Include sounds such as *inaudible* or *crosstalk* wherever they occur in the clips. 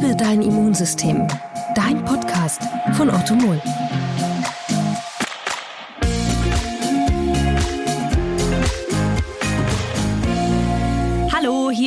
Liebe dein Immunsystem. Dein Podcast von Otto Moll.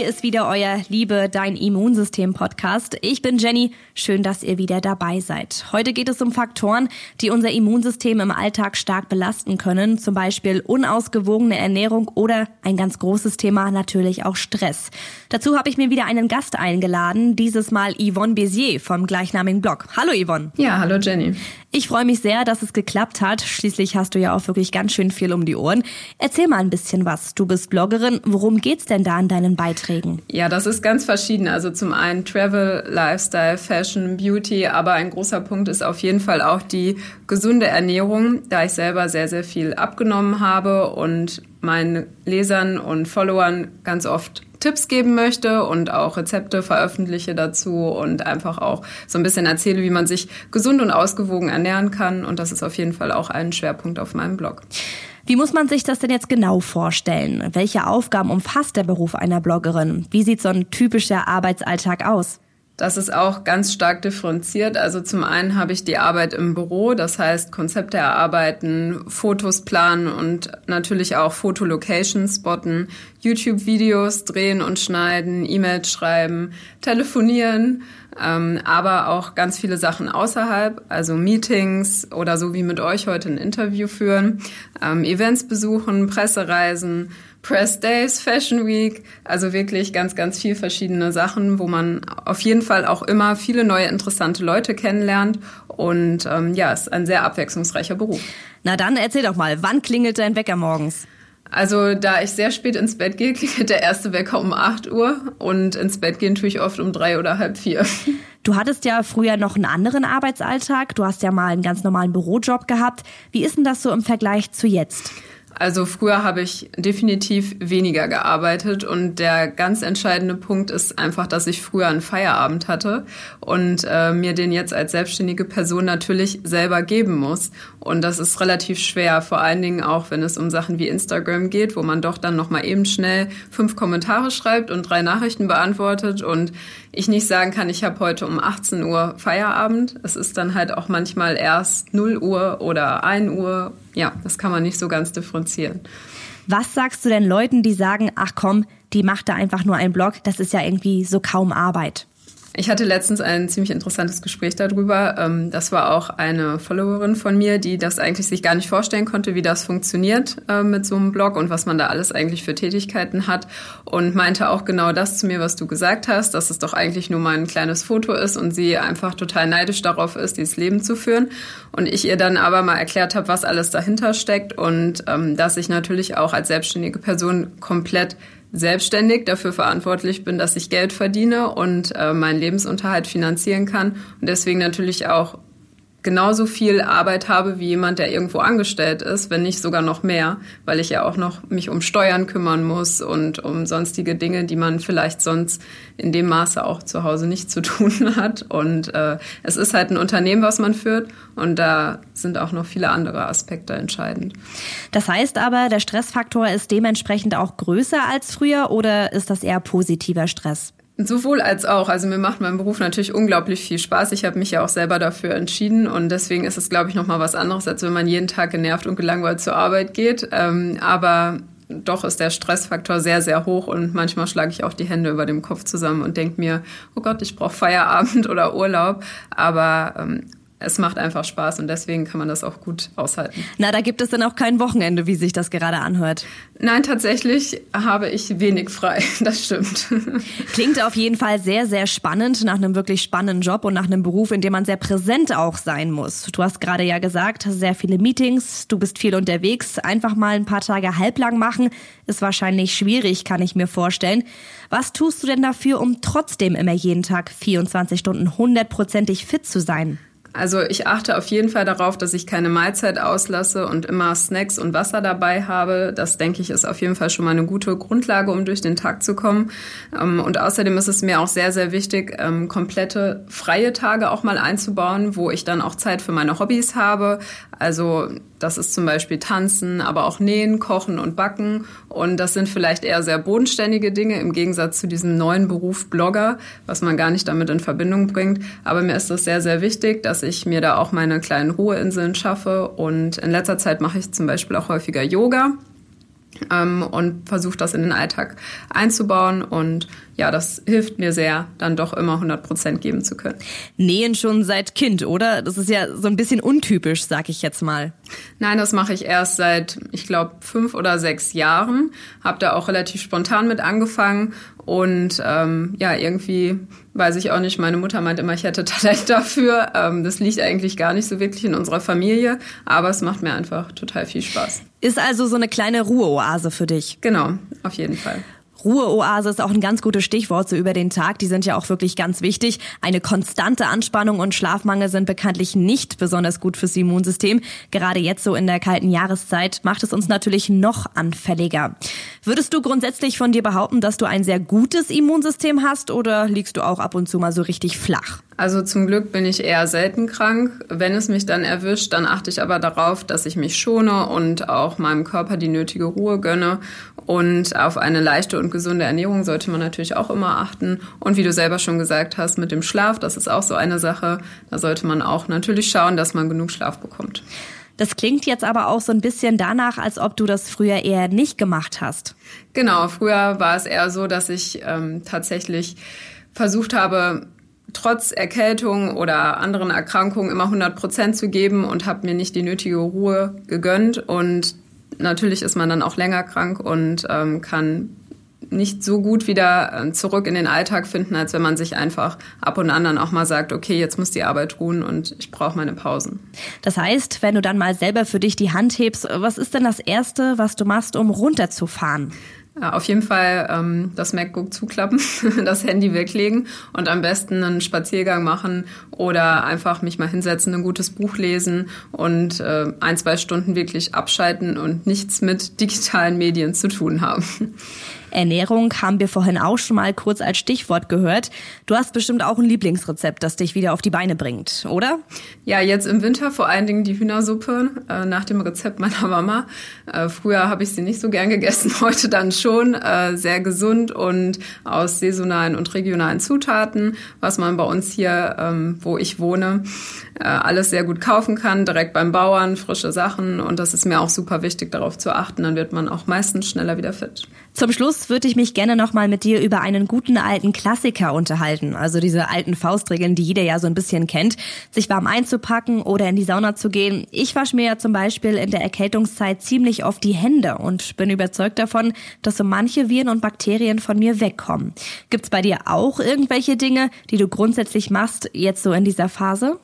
Hier ist wieder euer Liebe Dein Immunsystem Podcast. Ich bin Jenny. Schön, dass ihr wieder dabei seid. Heute geht es um Faktoren, die unser Immunsystem im Alltag stark belasten können. Zum Beispiel unausgewogene Ernährung oder ein ganz großes Thema natürlich auch Stress. Dazu habe ich mir wieder einen Gast eingeladen. Dieses Mal Yvonne Bézier vom gleichnamigen Blog. Hallo Yvonne. Ja, hallo Jenny. Ich freue mich sehr, dass es geklappt hat. Schließlich hast du ja auch wirklich ganz schön viel um die Ohren. Erzähl mal ein bisschen was. Du bist Bloggerin. Worum geht's denn da in deinen Beiträgen? Ja, das ist ganz verschieden. Also zum einen Travel, Lifestyle, Fashion, Beauty, aber ein großer Punkt ist auf jeden Fall auch die gesunde Ernährung, da ich selber sehr, sehr viel abgenommen habe und meinen Lesern und Followern ganz oft Tipps geben möchte und auch Rezepte veröffentliche dazu und einfach auch so ein bisschen erzähle, wie man sich gesund und ausgewogen ernähren kann. Und das ist auf jeden Fall auch ein Schwerpunkt auf meinem Blog. Wie muss man sich das denn jetzt genau vorstellen? Welche Aufgaben umfasst der Beruf einer Bloggerin? Wie sieht so ein typischer Arbeitsalltag aus? Das ist auch ganz stark differenziert. Also zum einen habe ich die Arbeit im Büro, das heißt Konzepte erarbeiten, Fotos planen und natürlich auch Fotolocations spotten, YouTube-Videos drehen und schneiden, E-Mails schreiben, telefonieren, ähm, aber auch ganz viele Sachen außerhalb, also Meetings oder so wie mit euch heute ein Interview führen, ähm, Events besuchen, Pressereisen, Press Days, Fashion Week, also wirklich ganz, ganz viel verschiedene Sachen, wo man auf jeden Fall auch immer viele neue interessante Leute kennenlernt. Und ähm, ja, es ist ein sehr abwechslungsreicher Beruf. Na dann erzähl doch mal, wann klingelt dein Wecker morgens? Also da ich sehr spät ins Bett gehe, *laughs* klingelt der erste Wecker um 8 Uhr und ins Bett gehen tue ich oft um drei oder halb vier. *laughs* Du hattest ja früher noch einen anderen Arbeitsalltag. Du hast ja mal einen ganz normalen Bürojob gehabt. Wie ist denn das so im Vergleich zu jetzt? Also früher habe ich definitiv weniger gearbeitet und der ganz entscheidende Punkt ist einfach, dass ich früher einen Feierabend hatte und äh, mir den jetzt als selbstständige Person natürlich selber geben muss. Und das ist relativ schwer, vor allen Dingen auch, wenn es um Sachen wie Instagram geht, wo man doch dann noch mal eben schnell fünf Kommentare schreibt und drei Nachrichten beantwortet und ich nicht sagen kann, ich habe heute um 18 Uhr Feierabend. Es ist dann halt auch manchmal erst 0 Uhr oder 1 Uhr. Ja, das kann man nicht so ganz differenzieren. Was sagst du denn Leuten, die sagen, ach komm, die macht da einfach nur einen Blog, das ist ja irgendwie so kaum Arbeit? Ich hatte letztens ein ziemlich interessantes Gespräch darüber. Ähm, das war auch eine Followerin von mir, die das eigentlich sich gar nicht vorstellen konnte, wie das funktioniert äh, mit so einem Blog und was man da alles eigentlich für Tätigkeiten hat und meinte auch genau das zu mir, was du gesagt hast, dass es doch eigentlich nur mal ein kleines Foto ist und sie einfach total neidisch darauf ist, dieses Leben zu führen. Und ich ihr dann aber mal erklärt habe, was alles dahinter steckt und ähm, dass ich natürlich auch als selbstständige Person komplett selbstständig dafür verantwortlich bin, dass ich Geld verdiene und äh, meinen Lebensunterhalt finanzieren kann. Und deswegen natürlich auch genauso viel Arbeit habe wie jemand, der irgendwo angestellt ist, wenn nicht sogar noch mehr, weil ich ja auch noch mich um Steuern kümmern muss und um sonstige Dinge, die man vielleicht sonst in dem Maße auch zu Hause nicht zu *laughs* tun hat. Und äh, es ist halt ein Unternehmen, was man führt und da sind auch noch viele andere Aspekte entscheidend. Das heißt aber, der Stressfaktor ist dementsprechend auch größer als früher oder ist das eher positiver Stress? Sowohl als auch. Also mir macht mein Beruf natürlich unglaublich viel Spaß. Ich habe mich ja auch selber dafür entschieden und deswegen ist es, glaube ich, noch mal was anderes, als wenn man jeden Tag genervt und gelangweilt zur Arbeit geht. Ähm, aber doch ist der Stressfaktor sehr, sehr hoch und manchmal schlage ich auch die Hände über dem Kopf zusammen und denke mir, oh Gott, ich brauche Feierabend *laughs* oder Urlaub. Aber ähm, es macht einfach Spaß und deswegen kann man das auch gut aushalten. Na, da gibt es dann auch kein Wochenende, wie sich das gerade anhört. Nein, tatsächlich habe ich wenig frei. *laughs* Das stimmt. Klingt auf jeden Fall sehr, sehr spannend nach einem wirklich spannenden Job und nach einem Beruf, in dem man sehr präsent auch sein muss. Du hast gerade ja gesagt, sehr viele Meetings, du bist viel unterwegs. Einfach mal ein paar Tage halblang machen ist wahrscheinlich schwierig, kann ich mir vorstellen. Was tust du denn dafür, um trotzdem immer jeden Tag 24 Stunden hundertprozentig fit zu sein? Also ich achte auf jeden Fall darauf, dass ich keine Mahlzeit auslasse und immer Snacks und Wasser dabei habe. Das denke ich ist auf jeden Fall schon mal eine gute Grundlage, um durch den Tag zu kommen. Ähm, und außerdem ist es mir auch sehr, sehr wichtig, ähm, komplette freie Tage auch mal einzubauen, wo ich dann auch Zeit für meine Hobbys habe. Also das ist zum Beispiel Tanzen, aber auch Nähen, Kochen und Backen. Und das sind vielleicht eher sehr bodenständige Dinge im Gegensatz zu diesem neuen Beruf Blogger, was man gar nicht damit in Verbindung bringt. Aber mir ist das sehr, sehr wichtig, dass ich mir da auch meine kleinen Ruheinseln schaffe. Und in letzter Zeit mache ich zum Beispiel auch häufiger Yoga ähm, und versuche das in den Alltag einzubauen. Und ja, das hilft mir sehr, dann doch immer 100 Prozent geben zu können. Nähen schon seit Kind, oder? Das ist ja so ein bisschen untypisch, sag ich jetzt mal. Nein, das mache ich erst seit, ich glaube, fünf oder sechs Jahren. Habe da auch relativ spontan mit angefangen und ähm, ja, irgendwie weiß ich auch nicht, meine Mutter meint immer, ich hätte *laughs* Talent dafür. Ähm, das liegt eigentlich gar nicht so wirklich in unserer Familie, aber es macht mir einfach total viel Spaß. Ist also so eine kleine Ruheoase für dich. Genau, auf jeden Fall. Ruheoase ist auch ein ganz gutes Stichwort so über den Tag. Die sind ja auch wirklich ganz wichtig. Eine konstante Anspannung und Schlafmangel sind bekanntlich nicht besonders gut fürs Immunsystem. Gerade jetzt so in der kalten Jahreszeit macht es uns natürlich noch anfälliger. Würdest du grundsätzlich von dir behaupten, dass du ein sehr gutes Immunsystem hast oder liegst du auch ab und zu mal so richtig flach? Also zum Glück bin ich eher selten krank. Wenn es mich dann erwischt, dann achte ich aber darauf, dass ich mich schone und auch meinem Körper die nötige Ruhe gönne. Und auf eine leichte und gesunde Ernährung sollte man natürlich auch immer achten. Und wie du selber schon gesagt hast, mit dem Schlaf, das ist auch so eine Sache. Da sollte man auch natürlich schauen, dass man genug Schlaf bekommt. Das klingt jetzt aber auch so ein bisschen danach, als ob du das früher eher nicht gemacht hast. Genau, früher war es eher so, dass ich ähm, tatsächlich versucht habe, trotz Erkältung oder anderen Erkrankungen immer 100 Prozent zu geben und habe mir nicht die nötige Ruhe gegönnt. Und natürlich ist man dann auch länger krank und ähm, kann nicht so gut wieder äh, zurück in den Alltag finden, als wenn man sich einfach ab und an dann auch mal sagt, okay, jetzt muss die Arbeit ruhen und ich brauche meine Pausen. Das heißt, wenn du dann mal selber für dich die Hand hebst, was ist denn das Erste, was du machst, um runterzufahren? Auf jeden Fall ähm, das MacBook zuklappen, *laughs* das Handy weglegen und am besten einen Spaziergang machen oder einfach mich mal hinsetzen, ein gutes Buch lesen und äh, ein, zwei Stunden wirklich abschalten und nichts mit *laughs* digitalen Medien zu tun haben. Ernährung haben wir vorhin auch schon mal kurz als Stichwort gehört. Du hast bestimmt auch ein Lieblingsrezept, das dich wieder auf die Beine bringt, oder? Ja, jetzt im Winter vor allen Dingen die Hühnersuppe äh, nach dem Rezept meiner Mama. Äh, früher habe ich sie nicht so gern gegessen, *laughs* heute dann schon. Äh, sehr gesund und aus saisonalen und regionalen Zutaten, was man bei uns hier, ähm, wo ich wohne, äh, alles sehr gut kaufen kann, direkt beim Bauern, frische Sachen. Und das ist mir auch super wichtig, darauf zu achten. Dann wird man auch meistens schneller wieder fit. Zum Schluss würde ich mich gerne nochmal mit dir über einen guten alten Klassiker unterhalten. Also diese alten Faustregeln, die jeder ja so ein bisschen kennt. Sich warm einzupacken oder in die Sauna zu gehen. Ich wasche mir ja zum Beispiel in der Erkältungszeit ziemlich oft die Hände und bin überzeugt davon, dass so manche Viren und Bakterien von mir wegkommen. Gibt's bei dir auch irgendwelche Dinge, die du grundsätzlich machst, jetzt so in dieser Phase?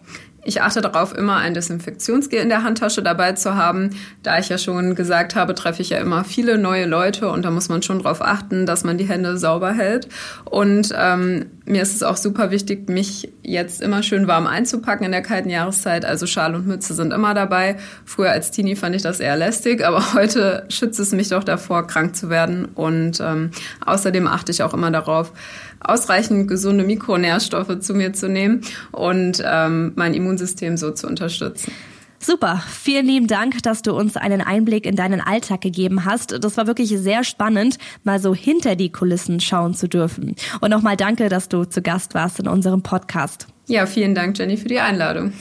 Ich achte darauf, immer ein Desinfektionsgel in der Handtasche dabei zu haben. Da ich ja schon gesagt habe, treffe ich ja immer viele neue Leute und da muss man schon darauf achten, dass man die Hände sauber hält. Und ähm, mir ist es auch super wichtig, mich jetzt immer schön warm einzupacken in der kalten Jahreszeit. Also Schal und Mütze sind immer dabei. Früher als Teenie fand ich das eher lästig, aber *laughs* heute schützt es mich doch davor, krank zu werden. Und ähm, außerdem achte ich auch immer darauf, ausreichend gesunde Mikronährstoffe zu mir zu nehmen und ähm, mein Immunsystem so zu unterstützen. Super, vielen lieben Dank, dass du uns einen Einblick in deinen Alltag gegeben hast. Das war wirklich sehr spannend, mal so hinter die Kulissen schauen zu dürfen. Und nochmal danke, dass du zu Gast warst in unserem Podcast. Ja, vielen Dank, Jenny, für die Einladung.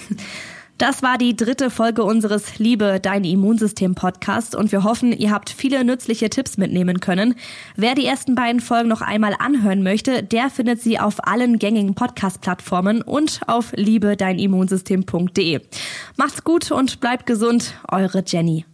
Das war die dritte Folge unseres Liebe Dein Immunsystem Podcast und wir hoffen, ihr habt viele nützliche Tipps mitnehmen können. Wer die ersten beiden Folgen noch einmal anhören möchte, der findet sie auf allen gängigen Podcast-Plattformen und auf liebedeinimmunsystem.de. Macht's gut und bleibt gesund, eure Jenny.